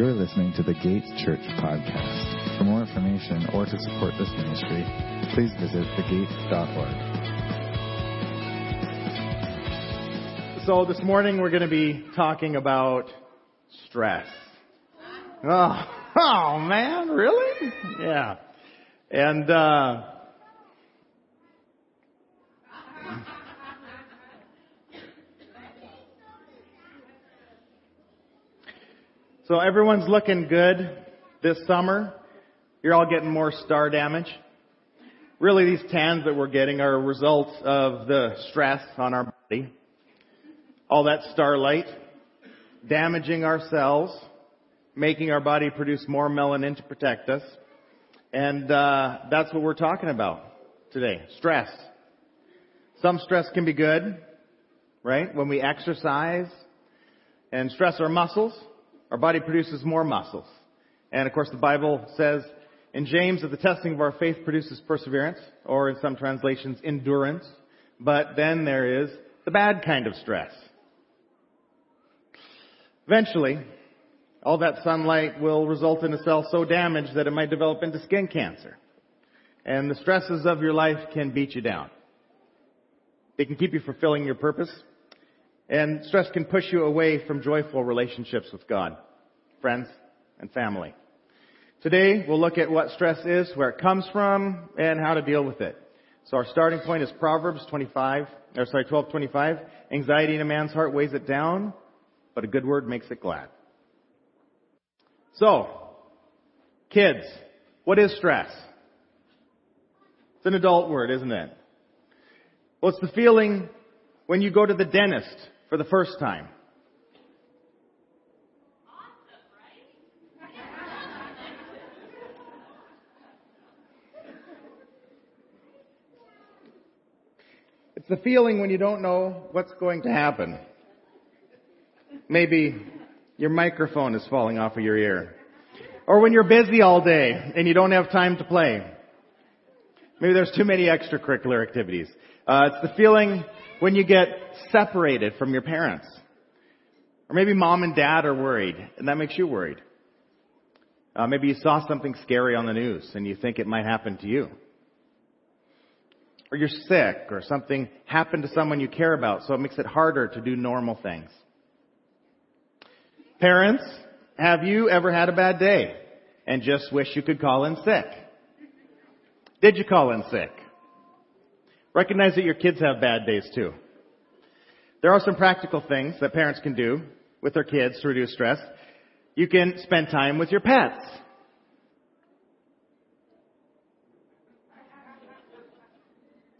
You're listening to the Gates Church podcast. For more information or to support this ministry, please visit thegates.org. So this morning we're going to be talking about stress. Oh, oh man, really? Yeah. And, uh, so everyone's looking good this summer. You're all getting more star damage. Really these tans that we're getting are a result of the stress on our body. All that starlight damaging our cells, making our body produce more melanin to protect us. And uh, that's what we're talking about today. Stress. Some stress can be good, right? When we exercise and stress our muscles, our body produces more muscles. And of course the Bible says in James that the testing of our faith produces perseverance, or in some translations, endurance. But then there is the bad kind of stress. Eventually, all that sunlight will result in a cell so damaged that it might develop into skin cancer. And the stresses of your life can beat you down. They can keep you from fulfilling your purpose. And stress can push you away from joyful relationships with God, friends, and family. Today, we'll look at what stress is, where it comes from, and how to deal with it. So our starting point is Proverbs 25, or sorry, 12:25. Anxiety in a man's heart weighs it down, but a good word makes it glad. So, kids, what is stress? It's an adult word, isn't it? Well, it's the feeling when you go to the dentist for the first time. It's the feeling when you don't know what's going to happen. Maybe your microphone is falling off of your ear. Or when you're busy all day and you don't have time to play. Maybe there's too many extracurricular activities. Uh, it's the feeling when you get separated from your parents. Or maybe mom and dad are worried, and that makes you worried. Uh, maybe you saw something scary on the news and you think it might happen to you. Or you're sick, or something happened to someone you care about, so it makes it harder to do normal things. Parents, have you ever had a bad day and just wish you could call in sick? Did you call in sick? Recognize that your kids have bad days too. There are some practical things that parents can do with their kids to reduce stress. You can spend time with your pets.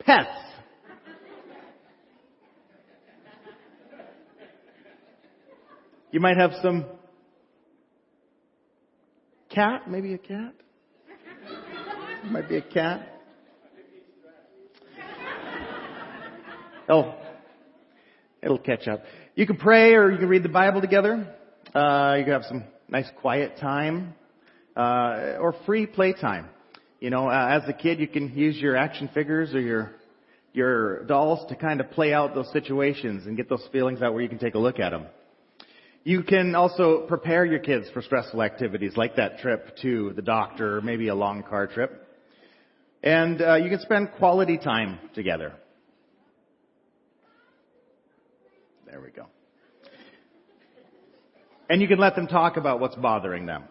Pets. You might have some cat, maybe a cat. Might be a cat. Oh, it'll catch up. You can pray or you can read the Bible together. Uh, you can have some nice quiet time, uh, or free playtime. You know, uh, as a kid, you can use your action figures or your your dolls to kind of play out those situations and get those feelings out where you can take a look at them. You can also prepare your kids for stressful activities like that trip to the doctor or maybe a long car trip. And uh, you can spend quality time together. There we go. And you can let them talk about what's bothering them.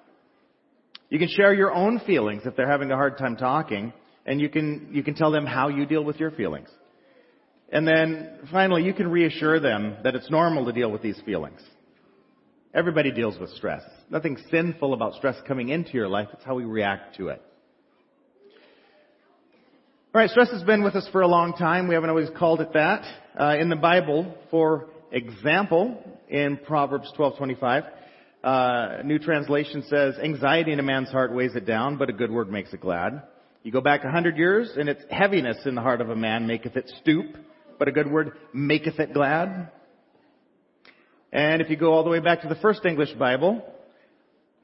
You can share your own feelings if they're having a hard time talking, and you can, you can tell them how you deal with your feelings. And then finally, you can reassure them that it's normal to deal with these feelings. Everybody deals with stress. Nothing sinful about stress coming into your life. It's how we react to it. Alright, stress has been with us for a long time. We haven't always called it that. Uh, in the Bible, for example, in Proverbs 12:25, uh, New Translation says, "Anxiety in a man's heart weighs it down, but a good word makes it glad." You go back a hundred years, and it's heaviness in the heart of a man maketh it stoop, but a good word maketh it glad. And if you go all the way back to the first English Bible,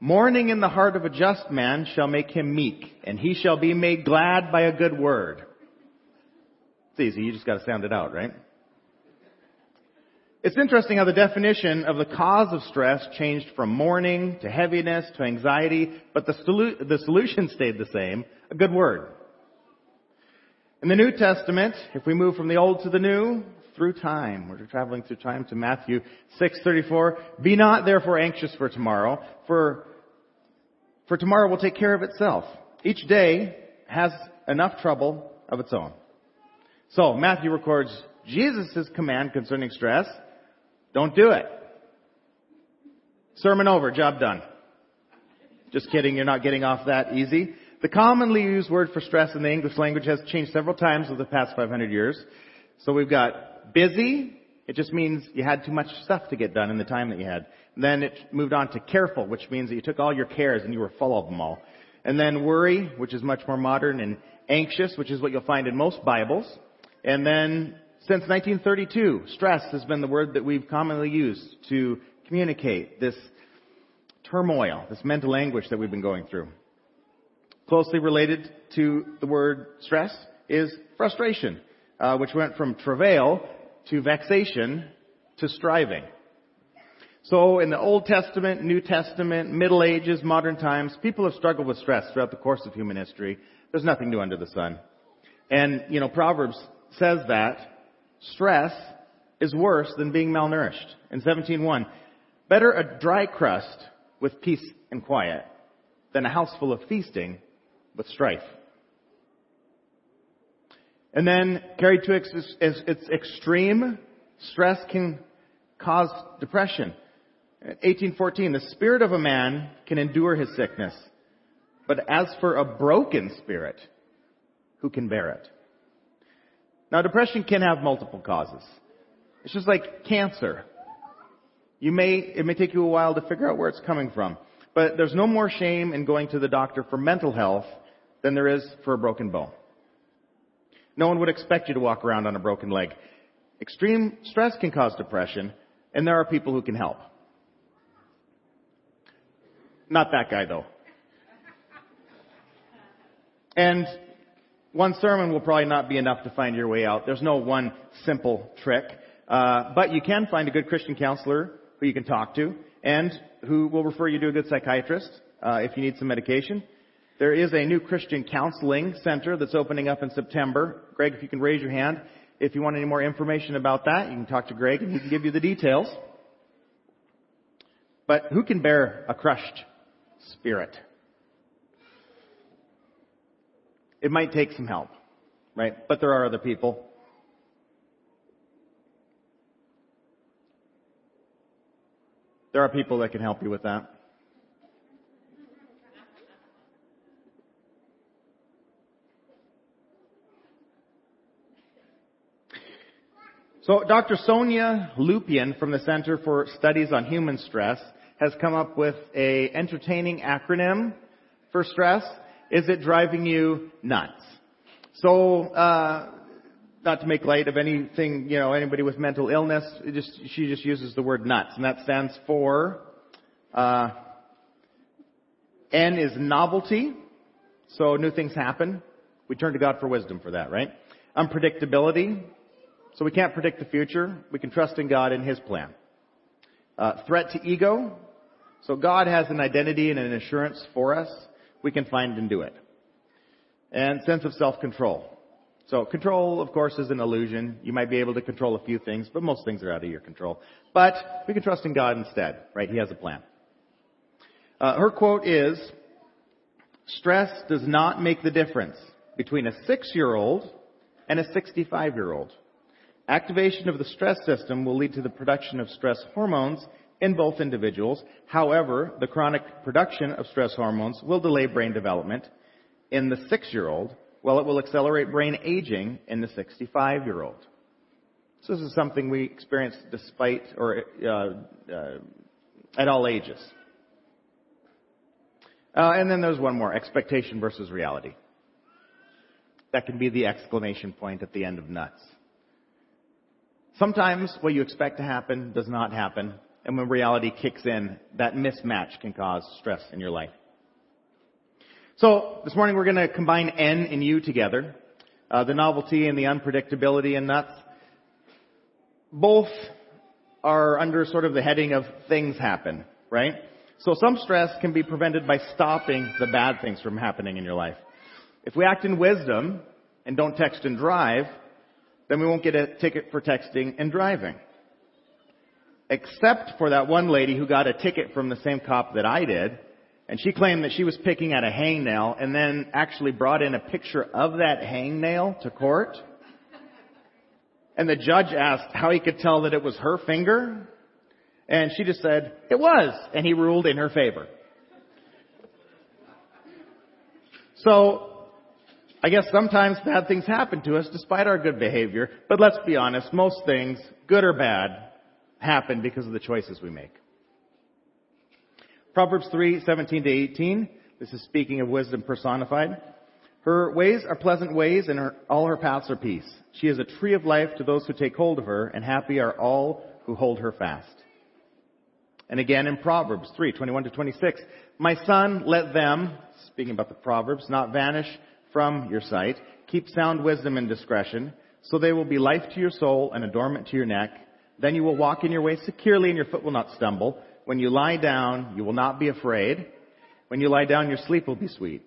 mourning in the heart of a just man shall make him meek, and he shall be made glad by a good word. It's easy, you just gotta sound it out, right? It's interesting how the definition of the cause of stress changed from mourning to heaviness to anxiety, but the, solu- the solution stayed the same. A good word. In the New Testament, if we move from the Old to the New, through time, we're traveling through time to Matthew 6:34. Be not therefore anxious for tomorrow, for for tomorrow will take care of itself. Each day has enough trouble of its own. So Matthew records Jesus' command concerning stress don't do it. Sermon over, job done. Just kidding, you're not getting off that easy. The commonly used word for stress in the English language has changed several times over the past 500 years. So we've got busy. It just means you had too much stuff to get done in the time that you had. And then it moved on to careful, which means that you took all your cares and you were full of them all. And then worry, which is much more modern, and anxious, which is what you'll find in most Bibles. And then since 1932, stress has been the word that we've commonly used to communicate this turmoil, this mental anguish that we've been going through. Closely related to the word stress is frustration, uh, which went from travail to vexation to striving. So in the Old Testament, New Testament, Middle Ages, modern times, people have struggled with stress throughout the course of human history. There's nothing new under the sun. And, you know, Proverbs says that stress is worse than being malnourished. In 17.1, better a dry crust with peace and quiet than a house full of feasting with strife. And then carried to its, its extreme, stress can cause depression. 1814, the spirit of a man can endure his sickness, but as for a broken spirit, who can bear it? Now, depression can have multiple causes. It's just like cancer. You may, it may take you a while to figure out where it's coming from. But there's no more shame in going to the doctor for mental health than there is for a broken bone. No one would expect you to walk around on a broken leg. Extreme stress can cause depression, and there are people who can help. Not that guy though. And one sermon will probably not be enough to find your way out. There's no one simple trick. Uh, but you can find a good Christian counselor who you can talk to and who will refer you to a good psychiatrist uh, if you need some medication. There is a new Christian counseling center that's opening up in September. Greg, if you can raise your hand. If you want any more information about that, you can talk to Greg and he can give you the details. But who can bear a crushed spirit? It might take some help, right? But there are other people. There are people that can help you with that. So Dr. Sonia Lupien from the Center for Studies on Human Stress has come up with a entertaining acronym for stress is it driving you nuts? So, uh, not to make light of anything, you know, anybody with mental illness, just, she just uses the word nuts, and that stands for, uh, N is novelty. So new things happen. We turn to God for wisdom for that, right? Unpredictability. So we can't predict the future. We can trust in God and His plan. Uh, threat to ego. So God has an identity and an assurance for us we can find and do it. And sense of self-control. So control, of course, is an illusion. You might be able to control a few things, but most things are out of your control. But we can trust in God instead, right? He has a plan. Uh, her quote is, stress does not make the difference between a six-year-old and a 65-year-old. Activation of the stress system will lead to the production of stress hormones in both individuals. However, the chronic production of stress hormones will delay brain development in the six-year-old, while it will accelerate brain aging in the 65-year-old. So this is something we experience despite or uh, uh, at all ages. Uh, and then there's one more: expectation versus reality. That can be the exclamation point at the end of nuts. Sometimes what you expect to happen does not happen, and when reality kicks in, that mismatch can cause stress in your life. So this morning we're going to combine N and U together. Uh, the novelty and the unpredictability and nuts. Both are under sort of the heading of things happen, right? So some stress can be prevented by stopping the bad things from happening in your life. If we act in wisdom and don't text and drive, then we won't get a ticket for texting and driving. Except for that one lady who got a ticket from the same cop that I did, and she claimed that she was picking at a hangnail and then actually brought in a picture of that hangnail to court. And the judge asked how he could tell that it was her finger. And she just said, it was. And he ruled in her favor. So, I guess sometimes bad things happen to us despite our good behavior. But let's be honest, most things, good or bad, happen because of the choices we make. Proverbs 3, 17 to 18. This is speaking of wisdom personified. Her ways are pleasant ways and her, all her paths are peace. She is a tree of life to those who take hold of her and happy are all who hold her fast. And again in Proverbs 3, 21 to 26. My son, let them, speaking about the Proverbs, not vanish from your sight. Keep sound wisdom and discretion, so they will be life to your soul and adornment to your neck. Then you will walk in your way securely and your foot will not stumble. When you lie down, you will not be afraid. When you lie down, your sleep will be sweet.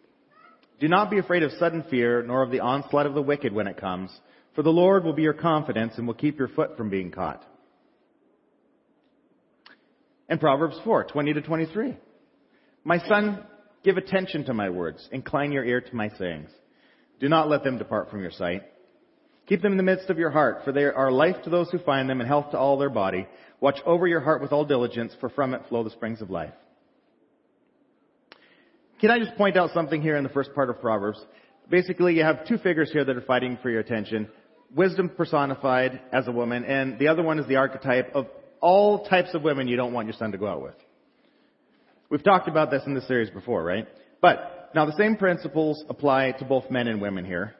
Do not be afraid of sudden fear, nor of the onslaught of the wicked when it comes, for the Lord will be your confidence and will keep your foot from being caught. And Proverbs 4, 20 to 23. My son, give attention to my words. Incline your ear to my sayings. Do not let them depart from your sight. Keep them in the midst of your heart, for they are life to those who find them and health to all their body. Watch over your heart with all diligence, for from it flow the springs of life. Can I just point out something here in the first part of Proverbs? Basically, you have two figures here that are fighting for your attention. Wisdom personified as a woman, and the other one is the archetype of all types of women you don't want your son to go out with. We've talked about this in this series before, right? But now the same principles apply to both men and women here.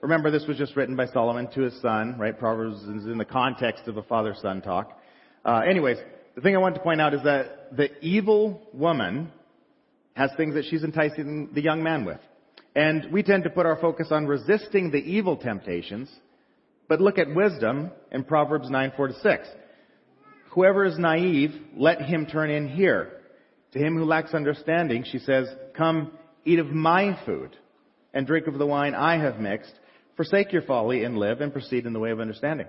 Remember, this was just written by Solomon to his son, right? Proverbs is in the context of a father-son talk. Uh, anyways, the thing I want to point out is that the evil woman has things that she's enticing the young man with. And we tend to put our focus on resisting the evil temptations, but look at wisdom in Proverbs 9, 4 to 6. Whoever is naive, let him turn in here. To him who lacks understanding, she says, come eat of my food and drink of the wine I have mixed Forsake your folly and live and proceed in the way of understanding.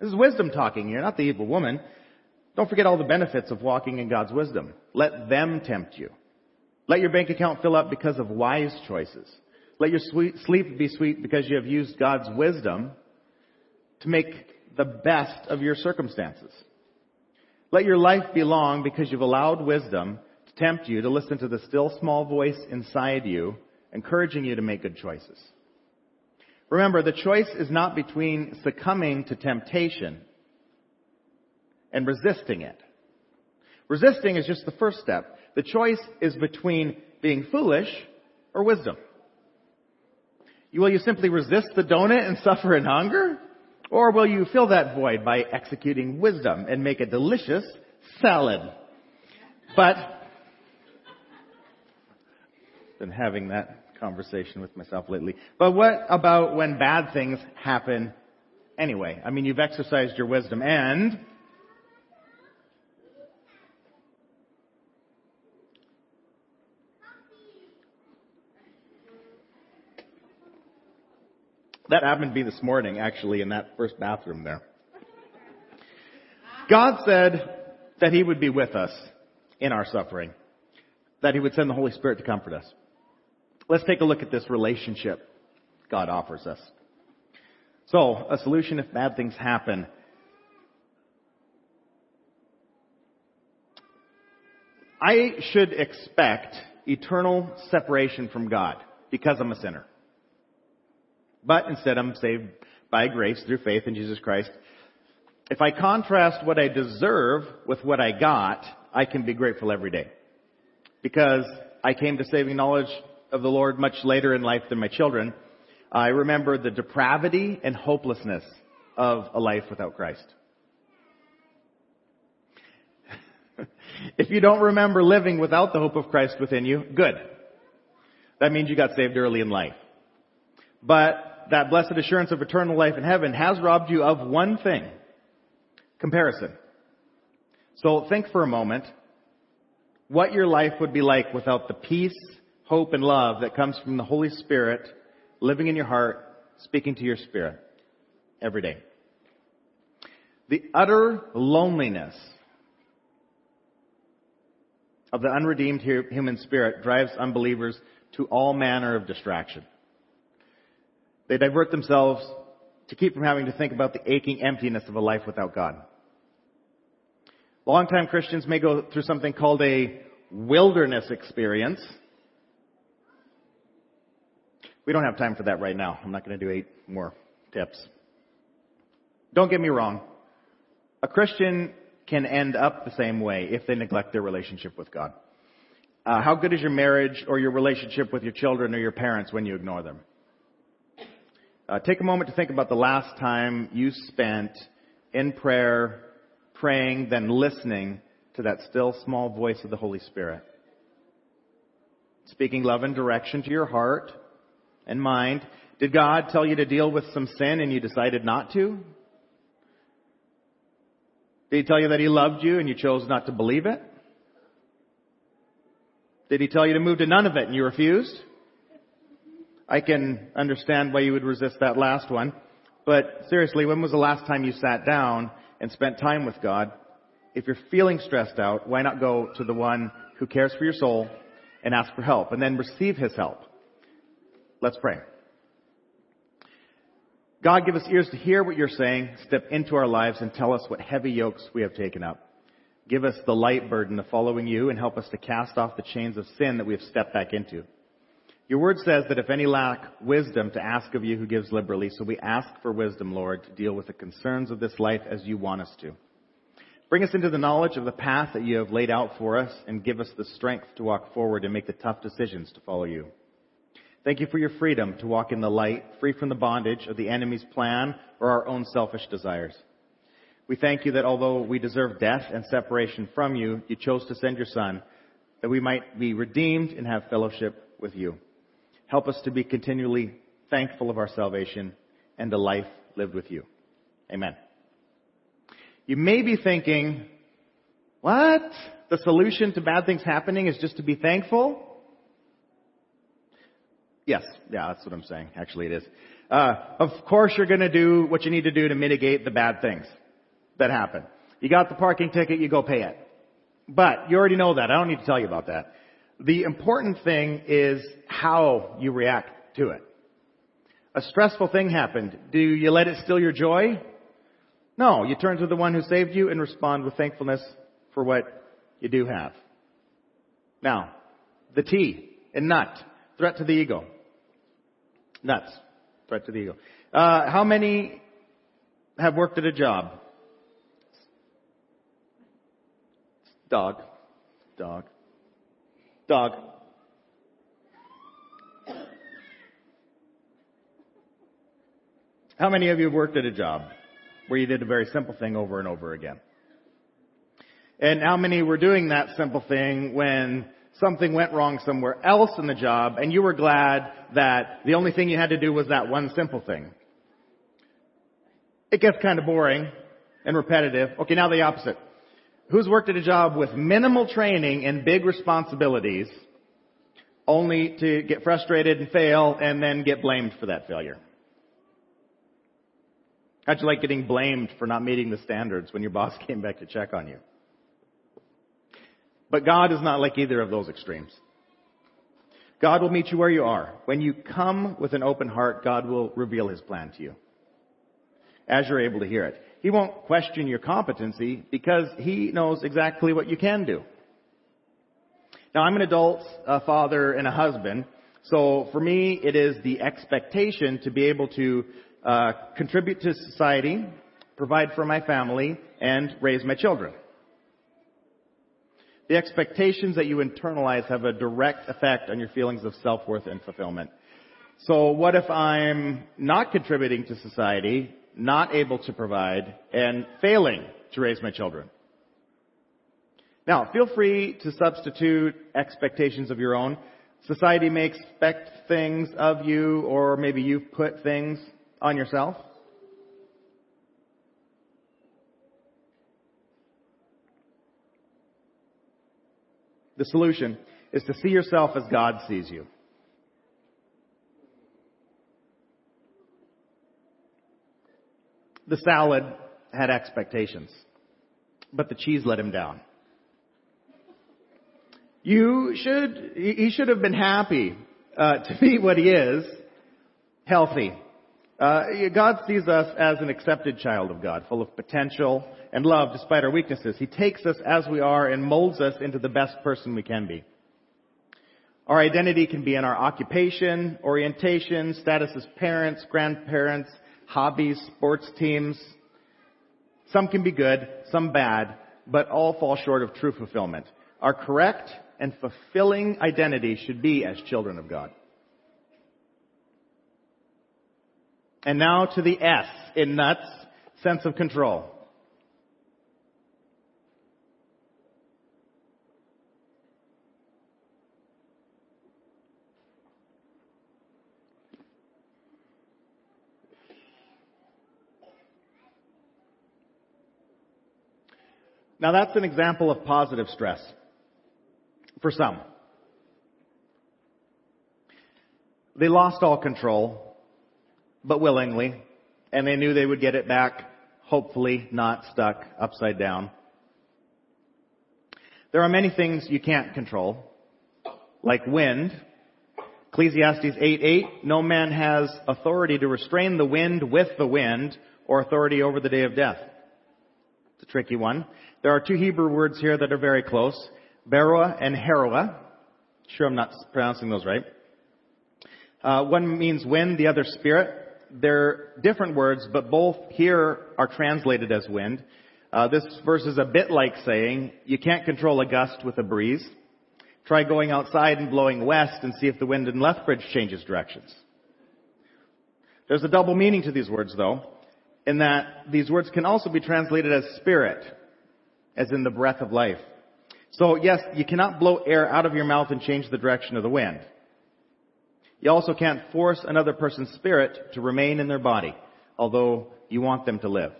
This is wisdom talking here, not the evil woman. Don't forget all the benefits of walking in God's wisdom. Let them tempt you. Let your bank account fill up because of wise choices. Let your sweet, sleep be sweet because you have used God's wisdom to make the best of your circumstances. Let your life be long because you've allowed wisdom to tempt you to listen to the still small voice inside you, encouraging you to make good choices. Remember, the choice is not between succumbing to temptation and resisting it. Resisting is just the first step. The choice is between being foolish or wisdom. Will you simply resist the donut and suffer in hunger? Or will you fill that void by executing wisdom and make a delicious salad? But, been having that conversation with myself lately. But what about when bad things happen anyway? I mean, you've exercised your wisdom and That happened to be this morning, actually, in that first bathroom there. God said that He would be with us in our suffering, that He would send the Holy Spirit to comfort us. Let's take a look at this relationship God offers us. So, a solution if bad things happen. I should expect eternal separation from God because I'm a sinner. But instead I'm saved by grace through faith in Jesus Christ. If I contrast what I deserve with what I got, I can be grateful every day. Because I came to saving knowledge of the Lord much later in life than my children, I remember the depravity and hopelessness of a life without Christ. if you don't remember living without the hope of Christ within you, good. That means you got saved early in life. But that blessed assurance of eternal life in heaven has robbed you of one thing. Comparison. So think for a moment what your life would be like without the peace, hope, and love that comes from the Holy Spirit living in your heart, speaking to your spirit every day. The utter loneliness of the unredeemed human spirit drives unbelievers to all manner of distraction. They divert themselves to keep from having to think about the aching emptiness of a life without God. Longtime Christians may go through something called a wilderness experience. We don't have time for that right now. I'm not going to do eight more tips. Don't get me wrong. A Christian can end up the same way if they neglect their relationship with God. Uh, how good is your marriage or your relationship with your children or your parents when you ignore them? Uh, take a moment to think about the last time you spent in prayer, praying, then listening to that still small voice of the Holy Spirit. Speaking love and direction to your heart and mind. Did God tell you to deal with some sin and you decided not to? Did He tell you that He loved you and you chose not to believe it? Did He tell you to move to Nunavut and you refused? I can understand why you would resist that last one. But seriously, when was the last time you sat down and spent time with God? If you're feeling stressed out, why not go to the one who cares for your soul and ask for help and then receive his help? Let's pray. God, give us ears to hear what you're saying, step into our lives and tell us what heavy yokes we have taken up. Give us the light burden of following you and help us to cast off the chains of sin that we have stepped back into. Your word says that if any lack wisdom, to ask of you who gives liberally. So we ask for wisdom, Lord, to deal with the concerns of this life as you want us to. Bring us into the knowledge of the path that you have laid out for us and give us the strength to walk forward and make the tough decisions to follow you. Thank you for your freedom to walk in the light, free from the bondage of the enemy's plan or our own selfish desires. We thank you that although we deserve death and separation from you, you chose to send your son that we might be redeemed and have fellowship with you. Help us to be continually thankful of our salvation and the life lived with you. Amen. You may be thinking, what? The solution to bad things happening is just to be thankful? Yes, yeah, that's what I'm saying. Actually, it is. Uh, of course, you're going to do what you need to do to mitigate the bad things that happen. You got the parking ticket, you go pay it. But you already know that. I don't need to tell you about that. The important thing is how you react to it. A stressful thing happened. Do you let it steal your joy? No, you turn to the one who saved you and respond with thankfulness for what you do have. Now, the T in nut, threat to the ego. Nuts, threat to the ego. Uh, how many have worked at a job? Dog, dog. Dog. How many of you have worked at a job where you did a very simple thing over and over again? And how many were doing that simple thing when something went wrong somewhere else in the job and you were glad that the only thing you had to do was that one simple thing? It gets kind of boring and repetitive. Okay, now the opposite who's worked at a job with minimal training and big responsibilities only to get frustrated and fail and then get blamed for that failure? How'd you like getting blamed for not meeting the standards when your boss came back to check on you? But God is not like either of those extremes. God will meet you where you are. When you come with an open heart, God will reveal His plan to you as you're able to hear it. He won't question your competency because he knows exactly what you can do. Now, I'm an adult a father and a husband, so for me, it is the expectation to be able to uh, contribute to society, provide for my family, and raise my children. The expectations that you internalize have a direct effect on your feelings of self-worth and fulfillment. So what if I'm not contributing to society not able to provide, and failing to raise my children. Now, feel free to substitute expectations of your own. Society may expect things of you, or maybe you've put things on yourself. The solution is to see yourself as God sees you. The salad had expectations, but the cheese let him down. You should, he should have been happy uh, to be what he is, healthy. Uh, God sees us as an accepted child of God, full of potential and love despite our weaknesses. He takes us as we are and molds us into the best person we can be. Our identity can be in our occupation, orientation, status as parents, grandparents, hobbies, sports teams. Some can be good, some bad, but all fall short of true fulfillment. Our correct and fulfilling identity should be as children of God. And now to the S in nuts, sense of control. Now that's an example of positive stress. For some. They lost all control, but willingly, and they knew they would get it back, hopefully not stuck upside down. There are many things you can't control, like wind. Ecclesiastes 8:8, no man has authority to restrain the wind with the wind or authority over the day of death. It's a tricky one. There are two Hebrew words here that are very close. Beroa and Heroa. Sure I'm not pronouncing those right. Uh, one means wind, the other spirit. They're different words, but both here are translated as wind. Uh, this verse is a bit like saying, you can't control a gust with a breeze. Try going outside and blowing west and see if the wind in Lethbridge changes directions. There's a double meaning to these words though in that these words can also be translated as spirit, as in the breath of life. So yes, you cannot blow air out of your mouth and change the direction of the wind. You also can't force another person's spirit to remain in their body, although you want them to live.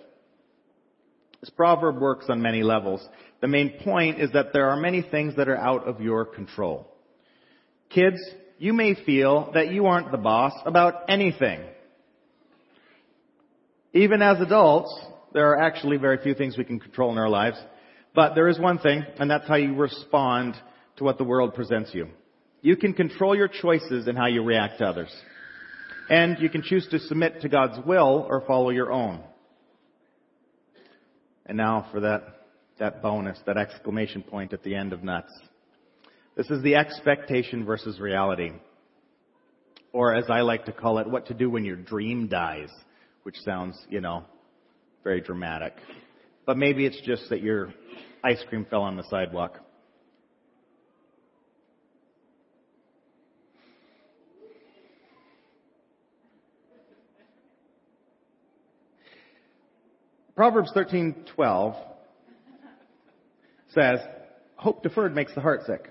This proverb works on many levels. The main point is that there are many things that are out of your control. Kids, you may feel that you aren't the boss about anything. Even as adults, there are actually very few things we can control in our lives. But there is one thing, and that's how you respond to what the world presents you. You can control your choices and how you react to others. And you can choose to submit to God's will or follow your own. And now for that, that bonus, that exclamation point at the end of nuts. This is the expectation versus reality. Or as I like to call it, what to do when your dream dies which sounds, you know, very dramatic. But maybe it's just that your ice cream fell on the sidewalk. Proverbs 13:12 says, "Hope deferred makes the heart sick."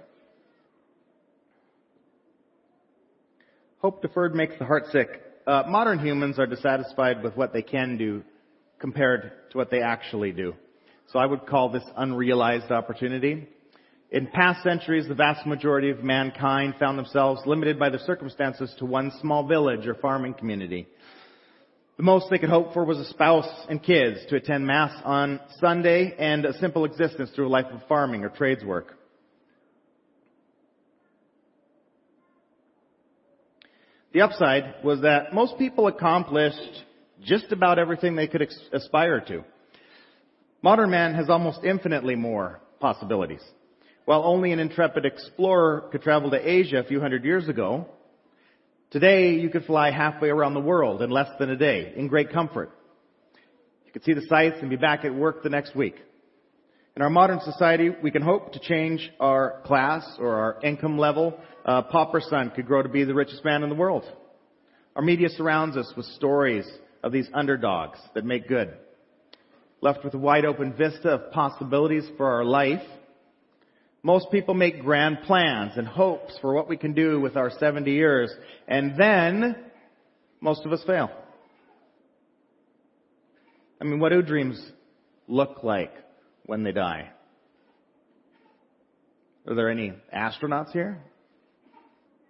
Hope deferred makes the heart sick uh, modern humans are dissatisfied with what they can do compared to what they actually do. So I would call this unrealized opportunity. In past centuries, the vast majority of mankind found themselves limited by their circumstances to one small village or farming community. The most they could hope for was a spouse and kids to attend Mass on Sunday and a simple existence through a life of farming or trades work. The upside was that most people accomplished just about everything they could aspire to. Modern man has almost infinitely more possibilities. While only an intrepid explorer could travel to Asia a few hundred years ago, today you could fly halfway around the world in less than a day in great comfort. You could see the sights and be back at work the next week. In our modern society, we can hope to change our class or our income level. A pauper son could grow to be the richest man in the world. Our media surrounds us with stories of these underdogs that make good. Left with a wide open vista of possibilities for our life, most people make grand plans and hopes for what we can do with our 70 years, and then most of us fail. I mean, what do dreams look like? when they die. Are there any astronauts here?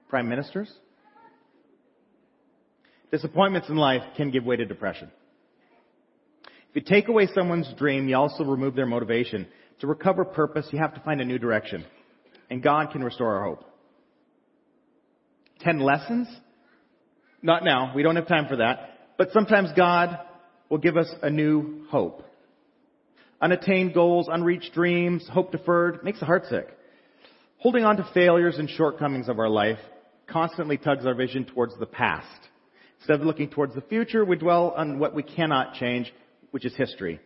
Prime ministers? Disappointments in life can give way to depression. If you take away someone's dream, you also remove their motivation. To recover purpose, you have to find a new direction. And God can restore our hope. Ten lessons? Not now. We don't have time for that. But sometimes God will give us a new hope. Unattained goals, unreached dreams, hope deferred makes the heart sick. Holding on to failures and shortcomings of our life constantly tugs our vision towards the past. Instead of looking towards the future, we dwell on what we cannot change, which is history.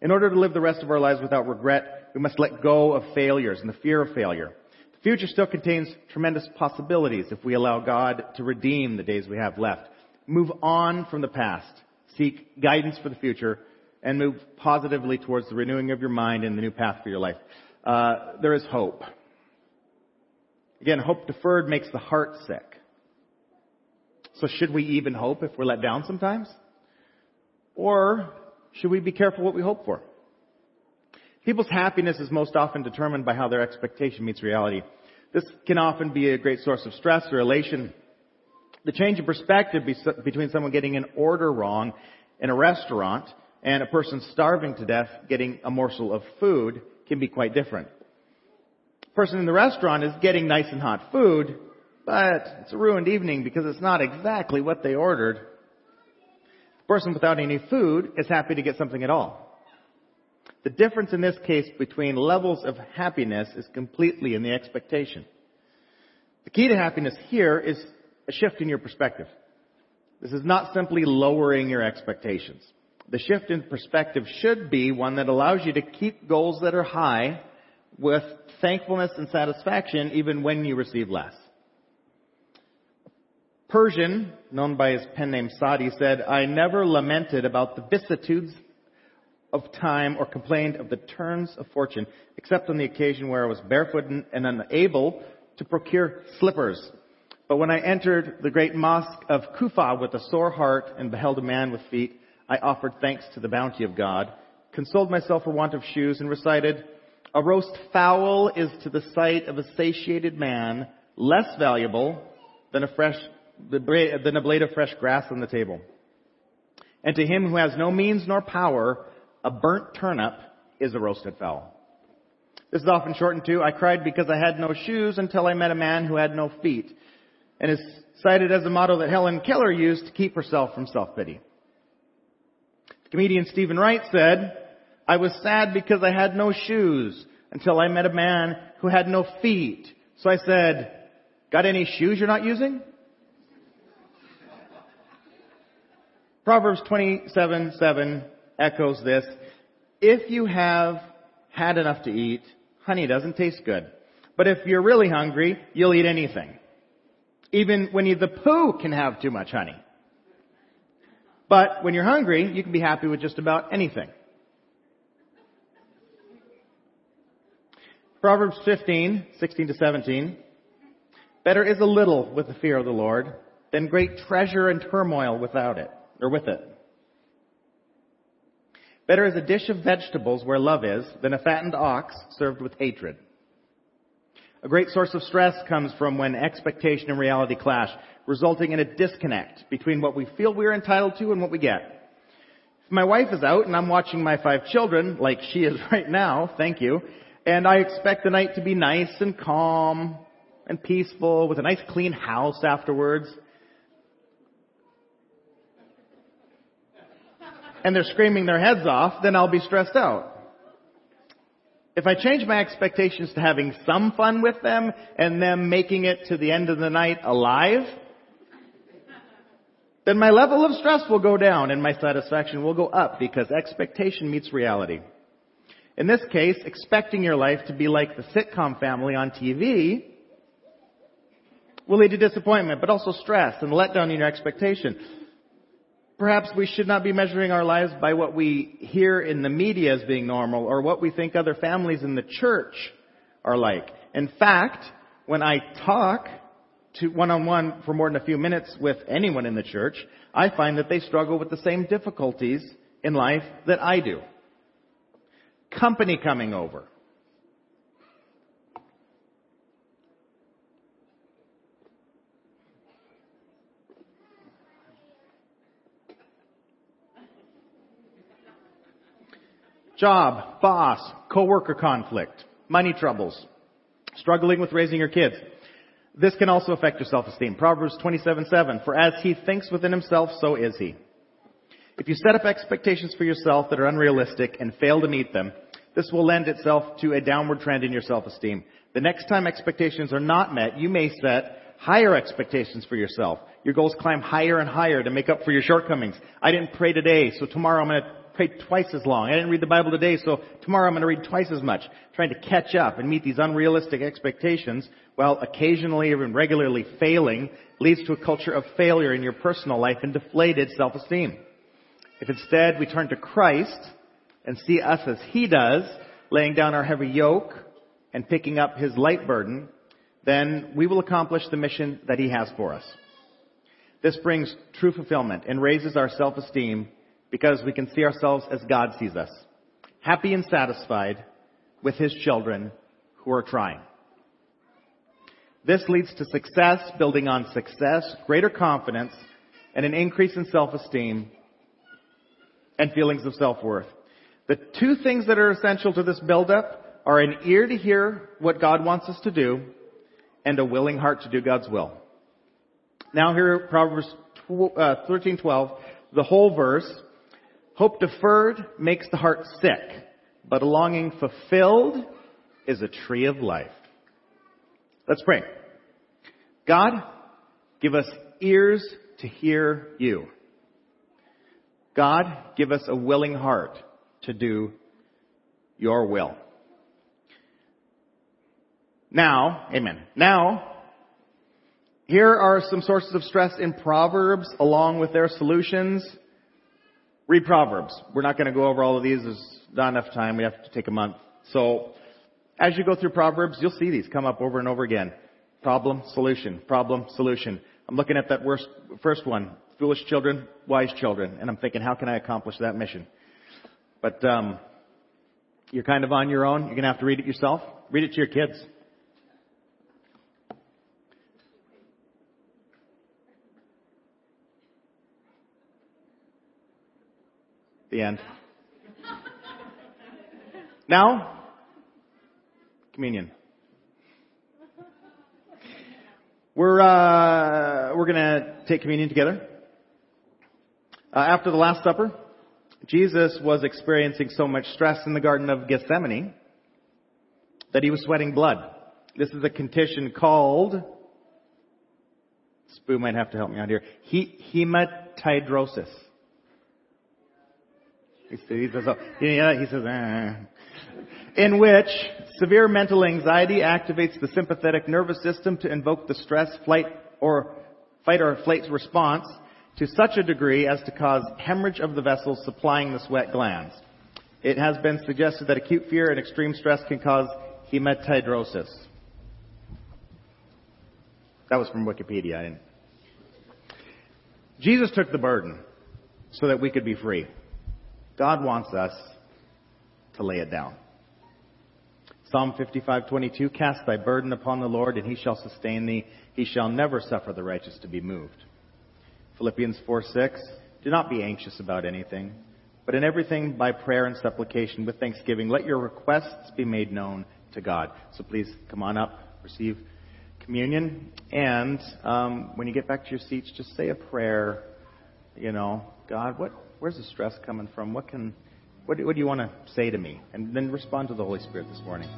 In order to live the rest of our lives without regret, we must let go of failures and the fear of failure. The future still contains tremendous possibilities if we allow God to redeem the days we have left. Move on from the past. Seek guidance for the future and move positively towards the renewing of your mind and the new path for your life. Uh, there is hope. Again, hope deferred makes the heart sick. So should we even hope if we're let down sometimes? Or should we be careful what we hope for? People's happiness is most often determined by how their expectation meets reality. This can often be a great source of stress or elation. The change in perspective between someone getting an order wrong in a restaurant and a person starving to death getting a morsel of food can be quite different. The person in the restaurant is getting nice and hot food, but it's a ruined evening because it's not exactly what they ordered. Person without any food is happy to get something at all. The difference in this case between levels of happiness is completely in the expectation. The key to happiness here is a shift in your perspective. This is not simply lowering your expectations. The shift in perspective should be one that allows you to keep goals that are high with thankfulness and satisfaction even when you receive less. Persian, known by his pen name Sadi, said, I never lamented about the vicissitudes of time or complained of the turns of fortune, except on the occasion where I was barefoot and unable to procure slippers. But when I entered the great mosque of Kufa with a sore heart and beheld a man with feet, I offered thanks to the bounty of God, consoled myself for want of shoes, and recited, A roast fowl is to the sight of a satiated man less valuable than a fresh, than a blade of fresh grass on the table. And to him who has no means nor power, a burnt turnip is a roasted fowl. This is often shortened to, I cried because I had no shoes until I met a man who had no feet, and is cited as a motto that Helen Keller used to keep herself from self-pity. Comedian Steven Wright said, I was sad because I had no shoes until I met a man who had no feet. So I said, got any shoes you're not using? Proverbs 27, 7 echoes this. If you have had enough to eat, honey doesn't taste good. But if you're really hungry, you'll eat anything. Even Winnie the Pooh can have too much honey. But when you're hungry, you can be happy with just about anything. Proverbs 15, 16 to 17. Better is a little with the fear of the Lord than great treasure and turmoil without it, or with it. Better is a dish of vegetables where love is than a fattened ox served with hatred. A great source of stress comes from when expectation and reality clash, resulting in a disconnect between what we feel we're entitled to and what we get. If my wife is out and I'm watching my five children, like she is right now, thank you, and I expect the night to be nice and calm and peaceful with a nice clean house afterwards, and they're screaming their heads off, then I'll be stressed out. If I change my expectations to having some fun with them and them making it to the end of the night alive, then my level of stress will go down and my satisfaction will go up because expectation meets reality. In this case, expecting your life to be like the sitcom family on TV will lead to disappointment, but also stress and letdown in your expectation. Perhaps we should not be measuring our lives by what we hear in the media as being normal or what we think other families in the church are like. In fact, when I talk to one-on-one for more than a few minutes with anyone in the church, I find that they struggle with the same difficulties in life that I do. Company coming over. Job, boss, coworker conflict, money troubles, struggling with raising your kids. This can also affect your self-esteem. Proverbs 27:7, for as he thinks within himself, so is he. If you set up expectations for yourself that are unrealistic and fail to meet them, this will lend itself to a downward trend in your self-esteem. The next time expectations are not met, you may set higher expectations for yourself. Your goals climb higher and higher to make up for your shortcomings. I didn't pray today, so tomorrow I'm going to twice as long. I didn't read the Bible today, so tomorrow I'm going to read twice as much. Trying to catch up and meet these unrealistic expectations while occasionally or even regularly failing leads to a culture of failure in your personal life and deflated self-esteem. If instead we turn to Christ and see us as He does, laying down our heavy yoke and picking up His light burden, then we will accomplish the mission that He has for us. This brings true fulfillment and raises our self-esteem because we can see ourselves as God sees us. Happy and satisfied with His children who are trying. This leads to success, building on success, greater confidence, and an increase in self-esteem and feelings of self-worth. The two things that are essential to this build-up are an ear to hear what God wants us to do and a willing heart to do God's will. Now here, Proverbs 13:12, uh, the whole verse. Hope deferred makes the heart sick, but a longing fulfilled is a tree of life. Let's pray. God, give us ears to hear you. God, give us a willing heart to do your will. Now, amen. Now, here are some sources of stress in Proverbs along with their solutions. Read Proverbs. We're not going to go over all of these. There's not enough time. We have to take a month. So, as you go through Proverbs, you'll see these come up over and over again. Problem, solution, problem, solution. I'm looking at that worst, first one. Foolish children, wise children. And I'm thinking, how can I accomplish that mission? But, um, you're kind of on your own. You're going to have to read it yourself. Read it to your kids. The end. Now, communion. We're uh, we're gonna take communion together. Uh, after the Last Supper, Jesus was experiencing so much stress in the Garden of Gethsemane that he was sweating blood. This is a condition called. Spoo might have to help me out here. He, hematidrosis. He says, oh, yeah, he says, eh. in which severe mental anxiety activates the sympathetic nervous system to invoke the stress, flight, or fight or flight response to such a degree as to cause hemorrhage of the vessels supplying the sweat glands. It has been suggested that acute fear and extreme stress can cause hematidrosis. That was from Wikipedia. Jesus took the burden so that we could be free. God wants us to lay it down. Psalm 55:22 Cast thy burden upon the Lord and he shall sustain thee he shall never suffer the righteous to be moved. Philippians 4:6 Do not be anxious about anything but in everything by prayer and supplication with thanksgiving let your requests be made known to God. So please come on up receive communion and um, when you get back to your seats just say a prayer you know God what where's the stress coming from? What can, what do, what do you want to say to me? And then respond to the Holy Spirit this morning.